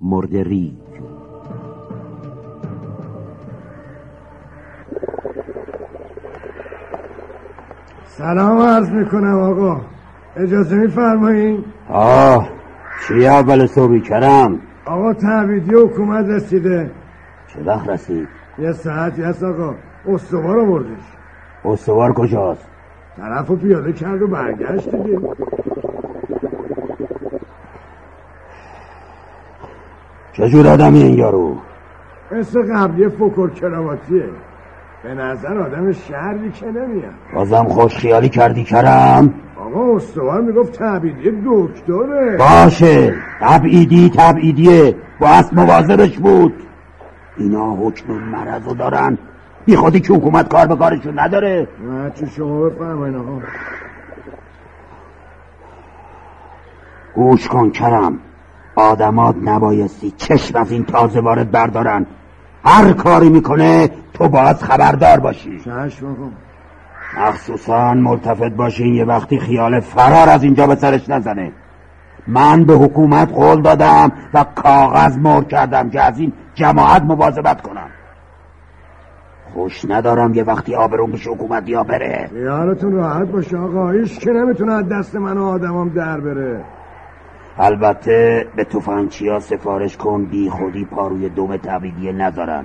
مردریج سلام عرض می‌کنم آقا. اجازه میفرمایین؟ آه چی اول صبحی کرم آقا تعویدی حکومت رسیده. چه وقت رسید؟ یه ساعتی هست آقا. استوار رو بردش استوار کجاست؟ طرف رو پیاده کرد و برگشت دیگه. چجور آدمی این یارو؟ مثل قبلی فکر کراواتیه. به نظر آدم شهری که نمیاد. بازم خوش خیالی کردی کرم. آقا استوار می‌گفت تعبیدی دکتره. باشه تبعیدی تبعیدیه. با اسب مواظبش بود. اینا حکم مرضو دارن. بی خودی که حکومت کار به کارشون نداره. چی شما بفرمایین آقا. گوش کن کرم. آدمات نبایستی چشم از این تازه وارد بردارن. هر کاری می‌کنه تو باید خبردار باشی. چشم مخصوصا ملتفت باشین یه وقتی خیال فرار از اینجا به سرش نزنه. من به حکومت قول دادم و کاغذ مر کردم که از این جماعت مواظبت کنم. خوش ندارم یه وقتی آبرون بشه حکومت یا بره. خیالتون راحت باشه آقا. هیچ که نمی‌تونه از دست من و آدمام در بره. البته به توفنچیا سفارش کن بی خودی پاروی دوم تبریدیه نذارن.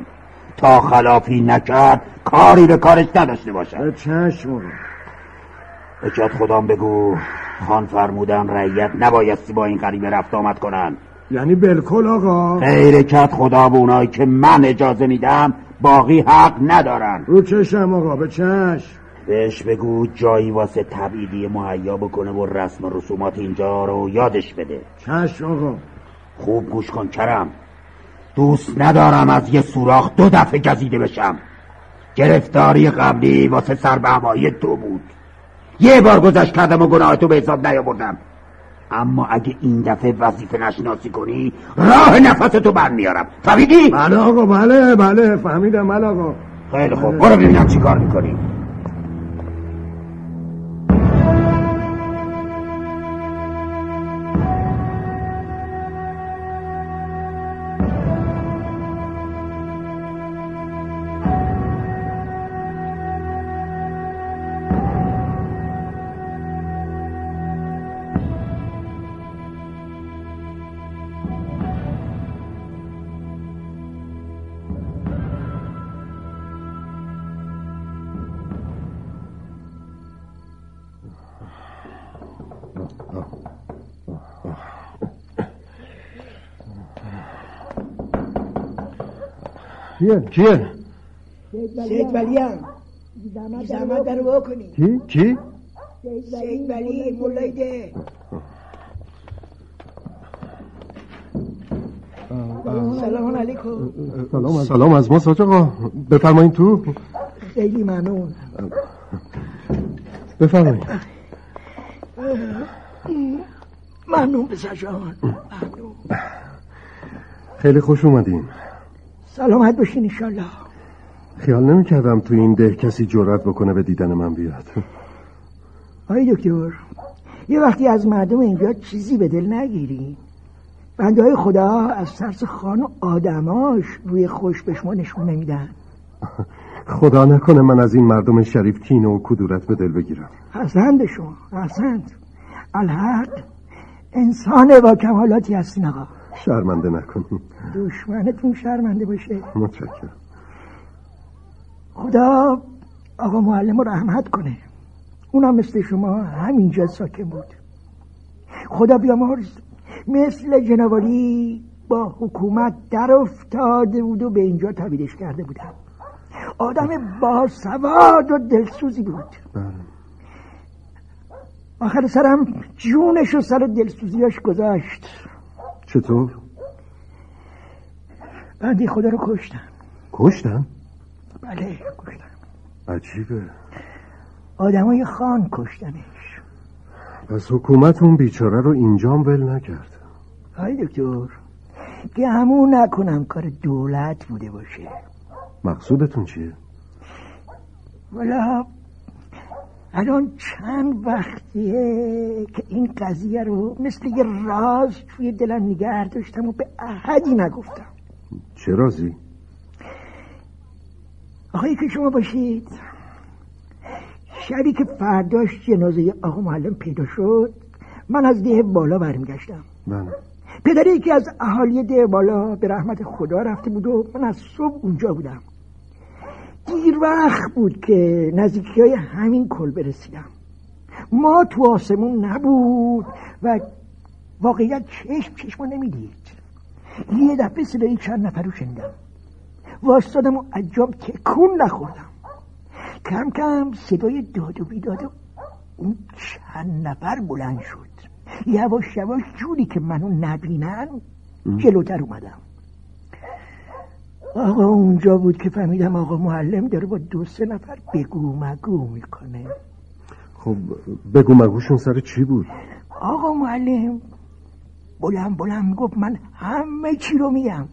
تا خلافی نکرد کاری به کارش نداشته باشن به چشم. بکت خدام بگو خان فرمودن رعیت نبایستی با این غریبه رفت آمد کنن. یعنی بالکل آقا. غیر کت خدا به اونایی که من اجازه میدم باقی حق ندارن. رو چشم آقا به چشم. بهش بگو جایی واسه تبعیدی مهیا بکنه و رسم و رسومات اینجا رو یادش بده. چشم آقا. خوب گوش کن کرم. دوست ندارم از یه سوراخ دو دفعه گزیده بشم. گرفتاری قبلی واسه سر به هوایی تو بود. یه بار گذشت کردم و گناه تو به حساب نیاوردم. اما اگه این دفعه وظیفه نشناسی کنی راه نفس تو برمیارم. فهمیدی؟ بله آقا بله بله فهمیدم بله آقا. خیلی خوب. برو ببینم چی کار می‌کنی. کیه کیه سید ولی هم. زحمت در رو بکنی. کی کی سید ولی مولای ده سلام علیکم. سلام سلام از ما ساج آقا. بفرمایین تو. خیلی ممنون. بفرمایین. ممنون پسر جان. ممنون. خیلی خوش اومدین. سلامت باشین انشالله خیال نمی کردم تو این ده کسی جرأت بکنه به دیدن من بیاد. آقای دکتر یه وقتی از مردم اینجا چیزی به دل نگیری. بنده های خدا از ترس خان و آدماش روی خوش به شما نشون نمیدن. خدا نکنه من از این مردم شریف کینه و کدورت به دل بگیرم. حسند شما حسند. الحق انسان با کمالاتی هستین آقا. شرمنده نکنین دشمنتون شرمنده باشه. متشکرم. خدا آقا معلم رو رحمت کنه. اونم مثل شما همینجا ساکن بود. خدا بیامرز. مثل جنوالی با حکومت در افتاده بود و به اینجا تبیدش کرده بودم. آدم با سواد و دلسوزی بود. بله. آخر سرم جونش و سر دلسوزیاش گذاشت. چطور؟ بندی خدا رو کشتم کشتن؟ بله کشتم عجیبه آدمای خان کشتنش پس حکومت اون بیچاره رو اینجام ول نکرد های دکتر که همون نکنم کار دولت بوده باشه مقصودتون چیه؟ والا الان چند وقتیه که این قضیه رو مثل یه راز توی دلم نگه داشتم و به احدی نگفتم. چه رازی؟ آقایی که شما باشید. شبی که فرداش جنازه آقا معلم پیدا شد من از ده بالا برمیگشتم. بله. پدر یکی از اهالی ده بالا به رحمت خدا رفته بود و من از صبح اونجا بودم. دیر وقت بود که نزدیکی های همین کل برسیدم. ما تو آسمون نبود و واقعیت چشم چشم نمی‌دید. یه دفعه صدای چند نفر رو شنیدم. واسدادم و عجاب تکون نخوردم. کم کم صدای داد و بیداد و اون چند نفر بلند شد. یواش یواش جوری که منو نبینن جلوتر اومدم. آقا اونجا بود که فهمیدم آقا معلم داره با دو سه نفر بگو مگو می‌کنه. خب بگو مگوشون سر چی بود؟ آقا معلم بلند بلند می‌گفت من همه چی رو میم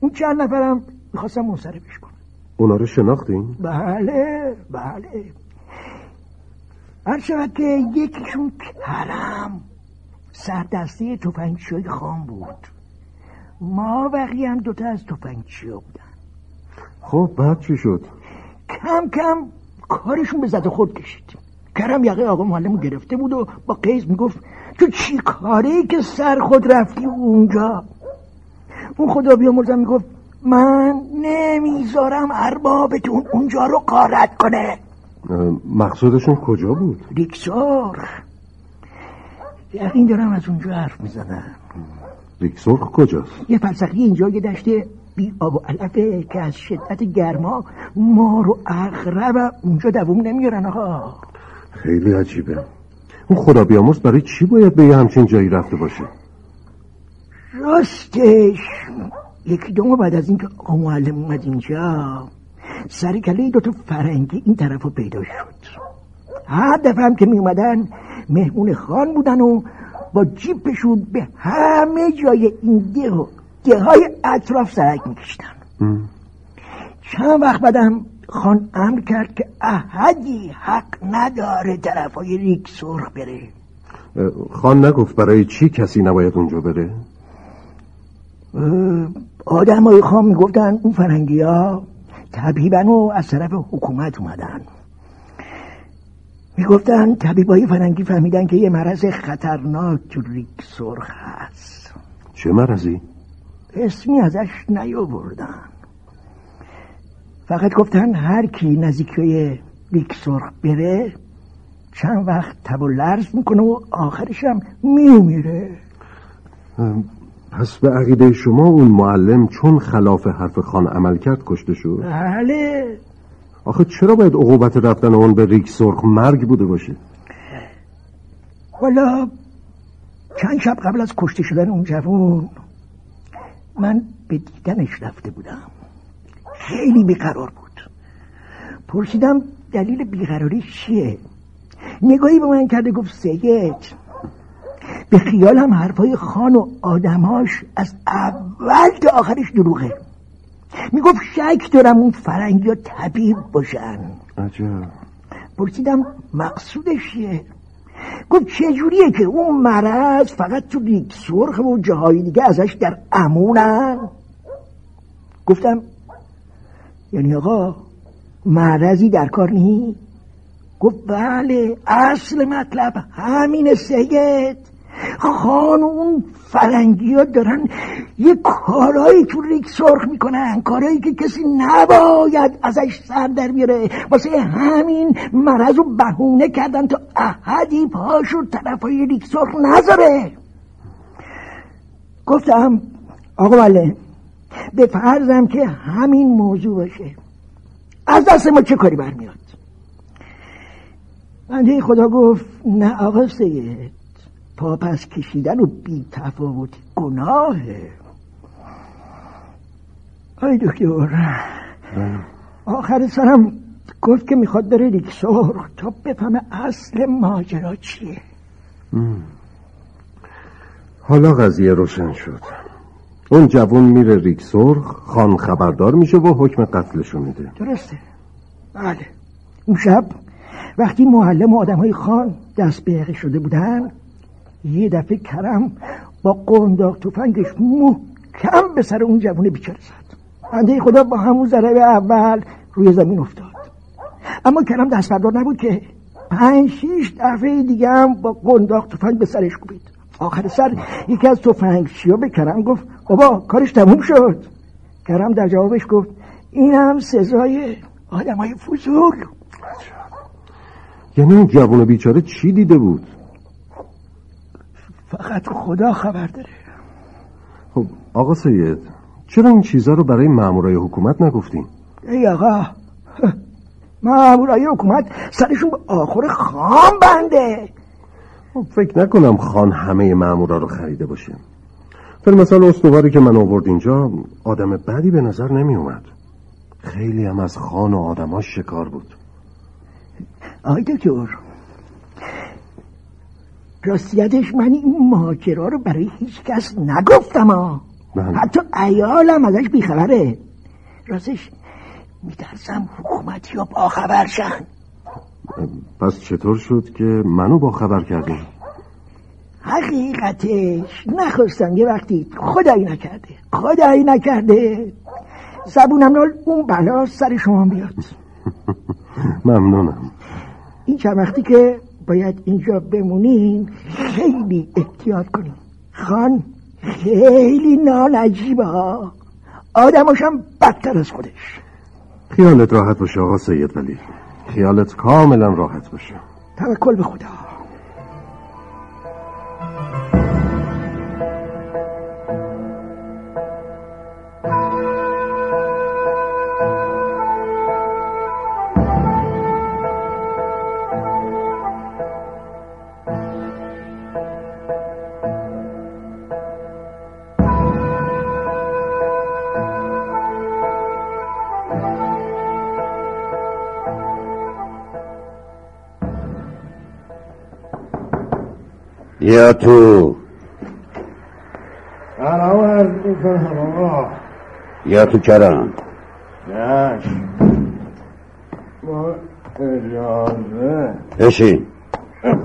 اون چند نفرم می‌خواستم منصرفش کنم اونا رو شناختین؟ بله بله. هر شود که یکیشون کرم سردسته توفنگچی خام بود. ما بقیه هم دوتا از توفنگچی بودن. خب بعد چی شد؟ کم کم کارشون به زد خود کشید. کرم یقه آقا معلم گرفته بود و با قیز می‌گفت تو چی کاری که سر خود رفتی اونجا؟ اون خدا بیامرزم می‌گفت من نمی‌ذارم اربابتون اونجا رو قارت کنه. مقصودشون کجا بود؟ ریکسار یقین دارم از اونجا حرف می‌زنم ریکسرخ کجاست؟ یه فرسخی اینجا یه دشته بی آب و علفه که از شدت گرما مار و اغرب اونجا دووم نمیارن آقا خیلی عجیبه اون خدا بیامرز برای چی باید به یه همچین جایی رفته باشه؟ راستش یکی دو بعد از اینکه آقا معلم اومد اینجا سر کله دوتا فرنگی این طرف رو پیدا شد هر دفعه هم که می اومدن مهمون خان بودن و با جیپشون به همه جای این ده و ده های اطراف سرک میکشتن. چند وقت بعدم خان امر کرد که احدی حق نداره طرف های ریک سرخ بره. خان نگفت برای چی کسی نباید اونجا بره؟ آدم های خان می‌گفتن اون فرنگی ها طبیبن و از طرف حکومت اومدن. می‌گفتن طبیبای فرنگی فهمیدن که یه مرض خطرناک تو ریک سرخ هست. چه مرضی؟ اسمی ازش نیاوردن. فقط گفتن هر کی نزدیکی ریک سرخ بره چند وقت تب و لرز می‌کنه و آخرش هم میمیره. پس به عقیده شما اون معلم چون خلاف حرف خان عمل کرد کشته شد؟ بله. آخه چرا باید عقوبت رفتن اون به ریک سرخ مرگ بوده باشه؟ والا چند شب قبل از کشته شدن اون جوون من به دیدنش رفته بودم. خیلی بیقرار بود. پرسیدم دلیل بیقراری چیه؟ نگاهی به من کرده گفت سید به خیالم حرفای خان و آدماش از اول تا آخرش دروغه. می‌گفت شک دارم اون فرنگی ها طبیب باشن. عجب. پرسیدم مقصودش چیه؟ گفت چجوریه که اون مرض فقط تو ریک سرخ و جاهای دیگه ازش در امونن؟ گفتم یعنی آقا مرضی در کار نی؟ گفت بله اصل مطلب همین سید. خان اون فرنگی ها دارن یه کارایی تو ریک سرخ می‌کنن کارایی که کسی نباید ازش سر در بیاره. واسه همین مرض و بهونه کردن تا احدی پاشو طرف های ریک سرخ نذاره. گفتم آقا بله به فرضم که همین موضوع باشه. از دست ما چه کاری برمیاد؟ بنده خدا گفت نه آقا سید. پاپس کشیدن و بی تفاوت گناهه. آی دکتر. آخر سرم گفت که می‌خواد بره ریک سرخ تا بفهمه اصل ماجرا چیه. حالا قضیه روشن شد. اون جوون میره ریک سرخ خان خبردار میشه و حکم قتلشو میده. درسته. بله. اون شب وقتی معلم و آدم های خان دست به شده بودن یه دفعه کرم با قنداق توفنگش محکم به سر اون جوون بیچاره زد. بنده خدا با همون ضربه اول روی زمین افتاد. اما کرم دست بردار نبود که پنج شیش دفعه دیگه هم با قنداق تفنگ به سرش کوبید. آخر سر یکی از تفنگچیا به کرم گفت بابا کارش تموم شد. کرم در جوابش گفت این هم سزای آدم های یعنی اون جوان بیچاره چی دیده بود؟ فقط خدا خبر داره. خب آقا سید چرا این چیزا رو برای مامورای حکومت نگفتین؟ ای آقا مامورای حکومت سرشون به آخر خام بنده. خب، فکر نکنم خان همه مامورا رو خریده باشه. مثلا استواری که من آورد اینجا آدم بدی به نظر نمی اومد خیلی هم از خان و آدماش شکار بود. آی دکتر راستیتش من این ماجرا رو برای هیچ کس نگفتم ها بله. حتی ایالم ازش بیخبره. راستش میترسم حکومتی ها با خبر شن. پس چطور شد که منو با خبر کردی؟ حقیقتش نخواستم یه وقتی خدایی نکرده. خدایی نکرده. زبونم نال اون بلا سر شما بیاد. ممنونم. این چند وقتی که باید اینجا بمونیم. خیلی احتیاط کنیم. خان خیلی نانجیبه ها. آدماشم بدتر از خودش. خیالت راحت باشه آقا سید ولی. خیالت کاملا راحت باشه. توکل به خدا. بیا تو. سلام عرض می‌کنم آقا. بیا تو کرم. چشم با اجازه. بشین.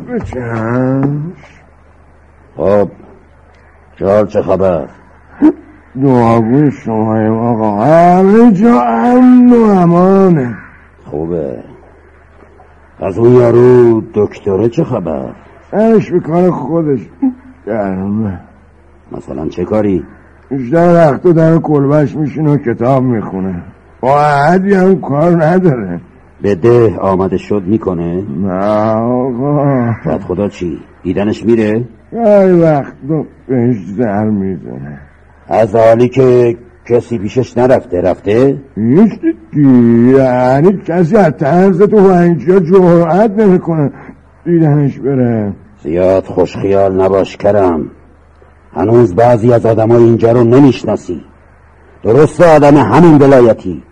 بچشم خب چهار چه خبر؟ دعاگوی شما آقا. همه جا امن و امانه. خوبه. از اون یارو دکتره چه خبر؟ سرش به کار خودش. گرمه. مثلا چه کاری؟ بیشتر وقت در کلبش میشینه و کتاب می‌خونه. با عهدی هم کار نداره. به ده آمده شد می‌کنه؟ نه آقا. بعد خدا چی؟ دیدنش میره؟ گاهی وقت رو بهش زر می‌زنه. از حالی که کسی پیشش نرفته رفته؟ هیچ یعنی کسی از طرز تو ها جرأت نمی‌کنه دیدنش بره. زیاد خوشخیال نباش کرم. هنوز بعضی از آدمای اینجا رو نمی‌شناسی. درست آدم همین ولایتی.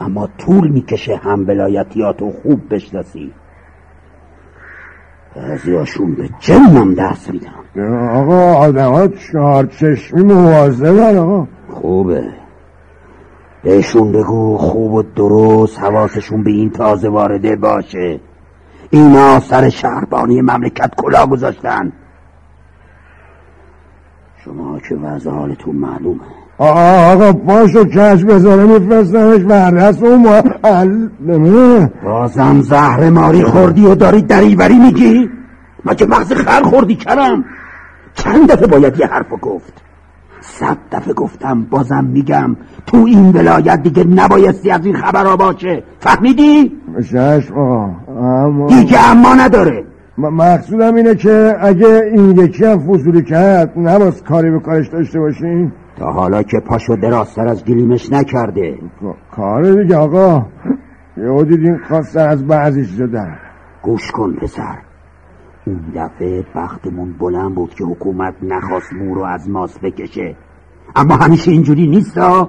اما طول می‌کشه هم ولایتیاتو خوب بشناسی. بعضیاشون به جنم دست میدن. آقا آدم ها چهار چشمی مواظبن آقا. خوبه. بهشون بگو خوب و درست حواسشون به این تازه وارده باشه. اینا سر شهربانی مملکت کلا گذاشتن. شما که وضع حالتون معلومه. آقا پاشو کش بذاره میفرستنش بردست اون معلمه بازم زهر ماری خوردی و داری دریوری میگی؟ مگه مغز خر خوردی کرم چند دفعه باید یه حرف گفت؟ صد دفعه گفتم بازم میگم تو این ولایت دیگه نبایستی از این خبرها باشه. فهمیدی؟ شش آقا اما دیگه اما نداره. م- مقصودم اینه که اگه این یکی هم فضولی کرد نباید کاری به کارش داشته باشین تا حالا که پاشو دراستر از گلیمش نکرده. کار دیگه آقا. یهو دیدین خواستن از بعضیش زدن. گوش کن پسر. اون دفعه بختمون بلند بود که حکومت نخواست مو رو از ماس بکشه. اما همیشه اینجوری نیست ها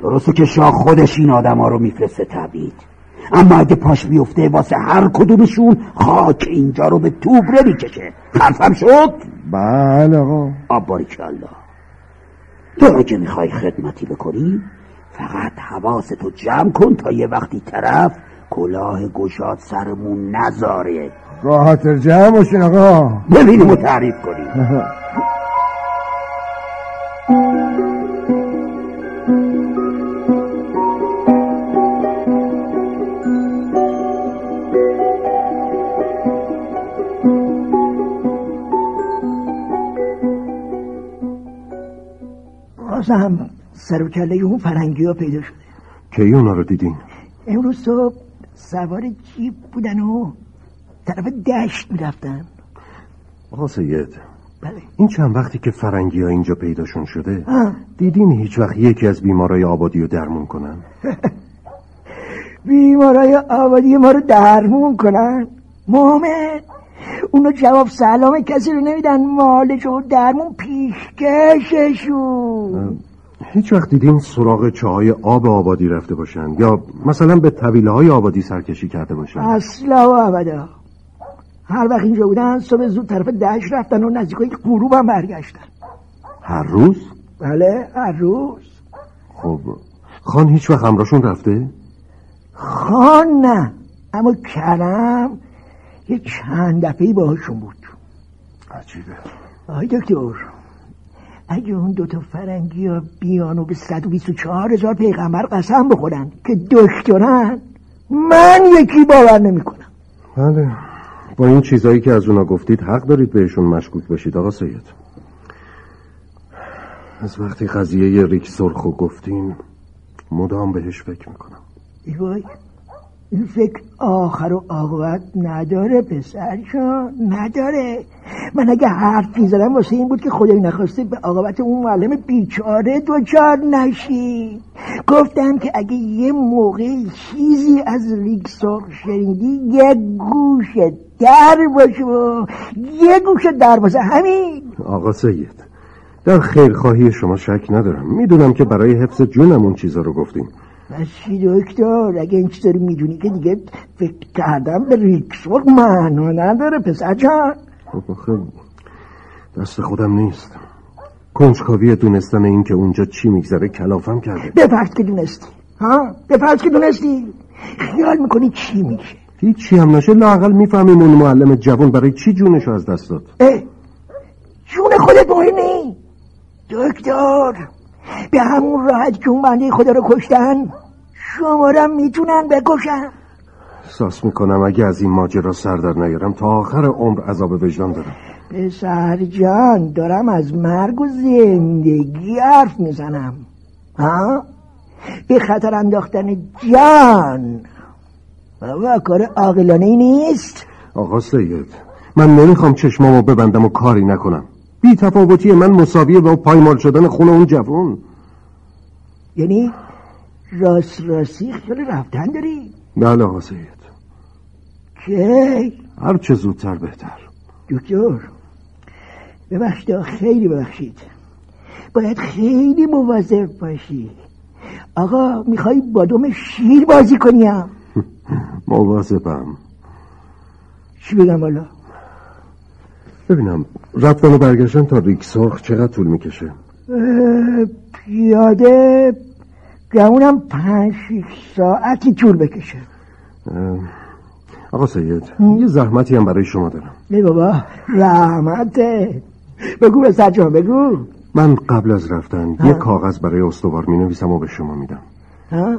درسته که شاه خودش این آدم ها رو میفرسته تبید اما اگه پاش بیفته واسه هر کدومشون خاک اینجا رو به توبره می‌کشه. خرفم شد؟ بله آقا. آب باریکالله تو اگه می‌خوای خدمتی بکنی فقط حواستو جمع کن تا یه وقتی طرف کلاه گشاد سرمون نذاره. خاطر جمع باشین آقا. ببینیم و تعریف کنیم. بازم سر و کله اون فرنگی ها پیدا شده. کی اونا رو دیدین؟ امروز صبح سوار جیب بودن و طرف دشت می‌رفتن. آقا سید بله. این چند وقتی که فرنگی ها اینجا پیداشون شده آه. دیدین هیچ وقت یکی از بیمارای آبادی رو درمون کنن؟ بیمارای آبادی ما رو درمون کنن. مومن اونا جواب سلام کسی رو نمیدن. مالش و درمون پیشکششون. هیچ وقت دیدین سراغ چاهای آب آبادی رفته باشن؟ یا مثلا به طویله های آبادی سرکشی کرده باشن؟ اصلا و ابدا. هر وقت اینجا بودن صبح زود طرف دشت رفتن و نزدیکای غروب هم برگشتن. هر روز؟ بله هر روز. خب خان هیچ وقت همراهشون رفته؟ خان نه اما کرم یه چند دفعه باهاشون بود. عجیبه. آی دکتر اگه اون دوتا فرنگی ها بیان و به 124 هزار پیغمبر قسم بخورن که دکترن من یکی باور نمی‌کنم. بله. با این چیزایی که از اونا گفتید حق دارید بهشون مشکوک بشید آقا سید. از وقتی قضیه ریک سرخو گفتین مدام بهش فکر می‌کنم. ای وای. این فکر آخر و عاقبت نداره پسر نداره. من اگه حرف می‌زدم واسه این بود که خدای نخواسته به عاقبت اون معلم بیچاره دوچار نشی. گفتم که اگه یه موقع چیزی از ریک سرخ شنیدی یه گوش در باشه و یه گوش در باشه همین. آقا سید در خیرخواهی شما شک ندارم. می‌دونم که برای حفظ جونم اون چیزا رو گفتین. بس چی دکتر اگه این چیزا رو می‌دونی که دیگه فکر کردم به ریکسورک معنا نداره پسر جان. خب آخه دست خودم نیست. کنجکاوی دونستن این که اونجا چی میگذره کلافم کرده. بفرض که دونستی. ها؟ بفرض که دونستی. خیال می‌کنی چی میشه؟ هیچی هم نشه لاقل می‌فهمیم اون معلم جوان برای چی جونشو از دست داد. اه جون خودت مهمی. دکتر. به همون راحت که اون بنده خدا رو کشتن شمارم می‌تونن بکشن. احساس می‌کنم اگه از این ماجرا سر در نیارم تا آخر عمر عذاب وجدان دارم. پسر جان دارم از مرگ و زندگی حرف می‌زنم. ها؟ به خطر انداختن جان. بابا کار عاقلانه ای نیست. آقا سید من نمی‌خوام چشمامو ببندم و کاری نکنم. بی تفاوتی من مساویه با پایمال شدن خون اون جوان. یعنی راست راستی خیال رفتن داری؟ بله آقا سید کی هر چه زودتر بهتر. دکتر ببخشید خیلی ببخشید. باید خیلی مواظب باشی. آقا می‌خوای با دوم شیر بازی کنیم؟ مواظبم. چی بگم والا ببینم رفتن و برگشتن تا ریک سرخ چقدر طول می‌کشه؟ پیاده گمونم پنج ساعتی طول بکشه. آقا سید یه زحمتی هم برای شما دارم. ای بابا رحمته بگو به جان بگو. من قبل از رفتن ها. یه کاغذ برای استوار می نویسم و به شما میدم. ها؟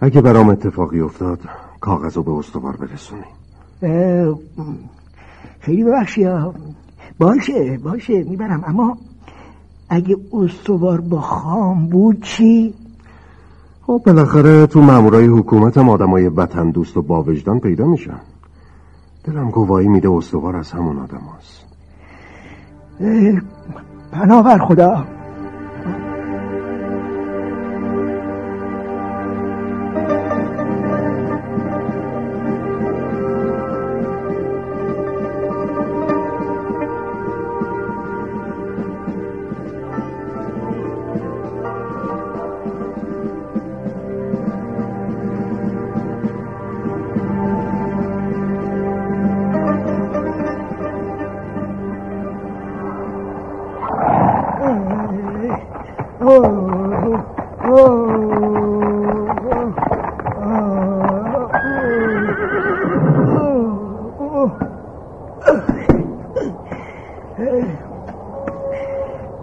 اگه برام اتفاقی افتاد کاغذ رو به استوار برسونی. خیلی ببخشی ها. باشه باشه می‌برم اما اگه استوار با خام بود چی؟ خب بالاخره تو مامورای حکومت هم آدمای وطن دوست و با وجدان پیدا میشن دلم گواهی میده استوار از همون آدم هست. اه، پناه بر خدا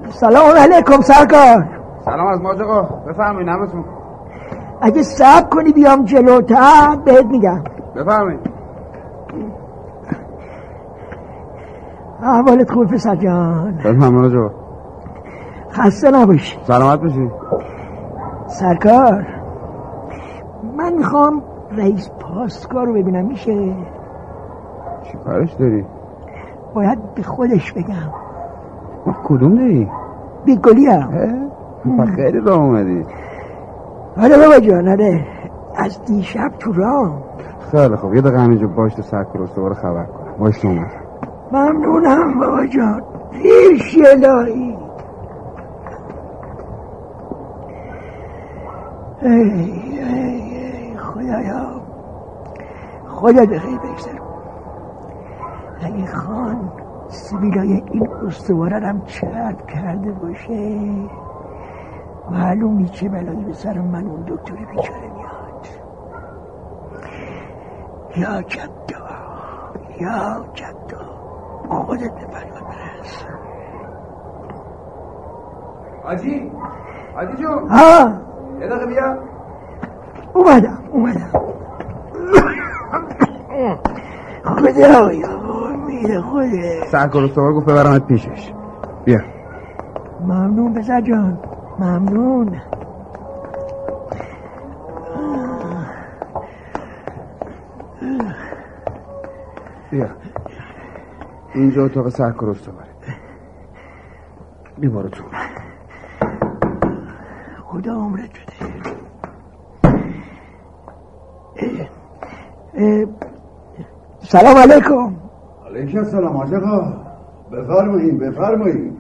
سلام علیکم سرکار. سلام از ماج آقا بفرمایید همتون. اگه سب کنی بیام جلوتر بهت میگم. بفرمایید. احوالت خوب پسر جان. بفرمایید خسته نباشی. سلامت باشی. سرکار من می‌خوام رئیس پاسکار رو ببینم میشه؟ چی کارش داری؟ باید به خودش بگم. ما کدوم داری؟ بی گلی هم؟ خیلی راه اومدی. آره بابا جان آره. از دیشب تو راه. خیلی خوب. یه دقیقه همینجا باش تو سر کلاس دوباره خبر کنم. باش تو اومد. ممنونم بابا جان. پیش الهی ای ای ای خدایا. خدا به خیر بگذارم اگه خان سبیلای این استواره هم چرب کرده باشه. معلوم نیست چه بلایی به سر من اون دکتر بیچاره میاد. یا جدا یا جدا خودت به فریاد برس. آجی آجی جون. ها؟ یه دقیقه بیا. اومدم اومدم. خدایا امید خوده سر کلاس دوباره گفت ببرمت پیشش. بیا. ممنون پسر جان. ممنون. بیا. اینجا اتاق سر کلاس دوباره بیبارو تو. خدا عمرت بده. سلام علیکم. علیکم السلام حاج آقا بفرمایید بفرمایید.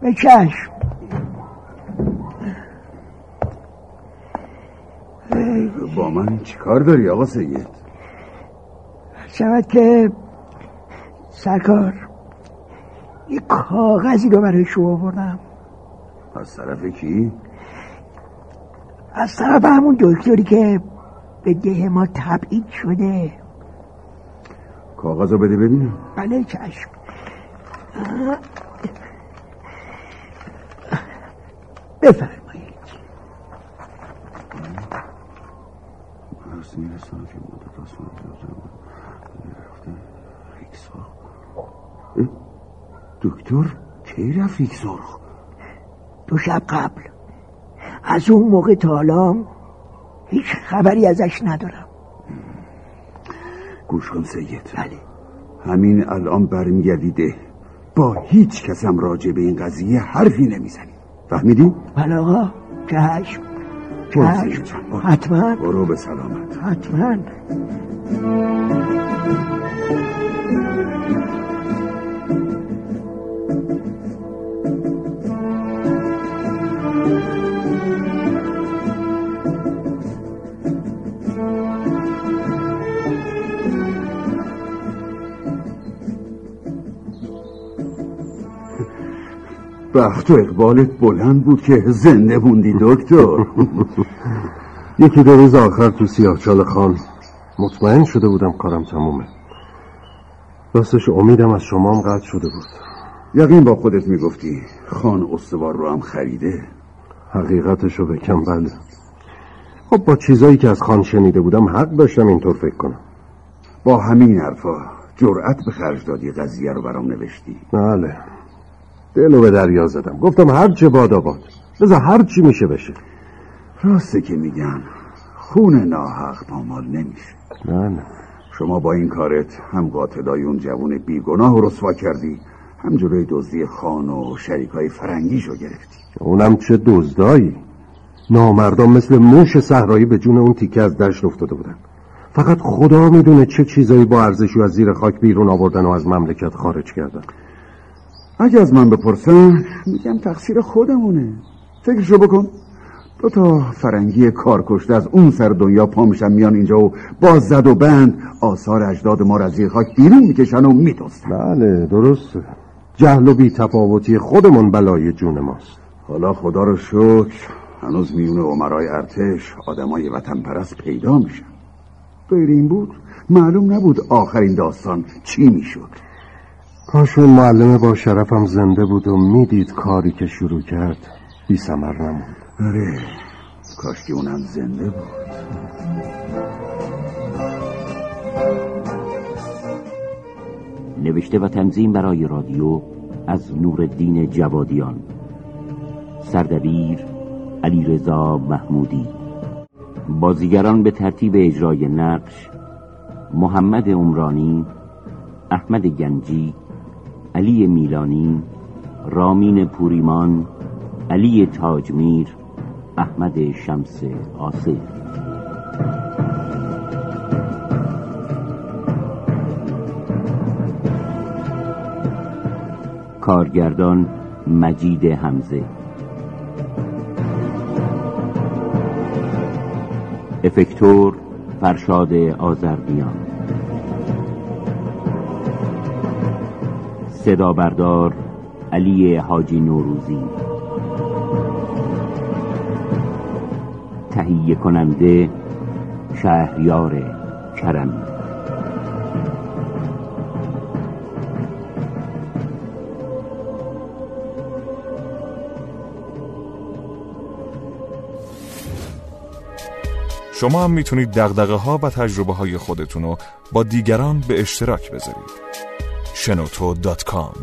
به چشم. با من چیکار داری آقا سید؟ شود که سرکار یه کاغذی رو برای شما بردم از طرف کی؟ از طرف همون دکتری که به ده ما تبعید شده. کاغذ رو بده ببینم. بله چشم. بفرمایید. رسانه که اه، دکتر؟ کی رفت ریکساخ دو شب قبل. از اون موقع تا حالا هیچ خبری ازش ندارم. گوش کن سید. بله. همین الان برمیگردیده. با هیچ کسم راجع به این قضیه حرفی نمی‌زنی. فهمیدی؟ بله آقا. چشم چشم. حتما. برو به سلامت. حتما. بخت و اقبالت بلند بود که زنده موندی دکتر. یکی دو روز آخر تو سیاهچال خان مطمئن شده بودم کارم تمومه. راستش امیدم از شما هم قطع شده بود. یقین با خودت می‌گفتی خان استوار رو هم خریده؟ حقیقتشو بکم بله. خب با چیزایی که از خان شنیده بودم حق داشتم اینطور فکر کنم. با همین حرفا جرأت به خرج دادی قضیه رو برام نوشتی؟ بله. دلو به دریا زدم. گفتم هر چه باد آباد. بذار هر چی میشه بشه. راسته که میگن خون ناحق پامال نمیشه. بله شما با این کارت هم قاتلای اون جوون بیگناه رسوا کردی هم جلوی دزدی خان و شریکای فرنگیشو گرفتی. اونم چه دزدایی؟ نامردان مثل موش صحرایی به جون اون تیکه از دشت افتاده بودن. فقط خدا می‌دونه چه چیزایی با ارزشی از زیر خاک بیرون آوردن و از مملکت خارج کردن. اگه از من بپرسن میگم تقصیر خودمونه. فکرشو بکن. دو تا فرنگی کار کشته از اون سر دنیا پا میشن میان اینجا و با زد و بند آثار اجداد ما را از زیر خاک بیرون می‌کشن و میدوستن بله درسته جهل و بی تفاوتی خودمون بلای جون ماست. حالا خدا رو شکر هنوز میون عمرای ارتش آدمای وطن پرست پیدا میشن. غیر این بود. معلوم نبود آخرین داستان چی می‌شد. کاشون معلم با شرفم زنده بود و می‌دید کاری که شروع کرد بی سمر نموند. آره کاش که اونم زنده بود. نوشته و تنظیم برای رادیو از نورالدین جوادیان. سردبیر علی رضا محمودی. بازیگران به ترتیب اجرای نقش محمد عمرانی احمد گنجی علی میلانی رامین پوریمان علی تاجمیر احمد شمس آصف. کارگردان مجید حمزه. افکتور فرشاد آزربیان صدا بردار علی حاجی نوروزی تهیه کننده شهریار کرمی شما هم می‌تونید دقدقه ها و تجربه های خودتون رو با دیگران به اشتراک بذارید. شنوتو دات کام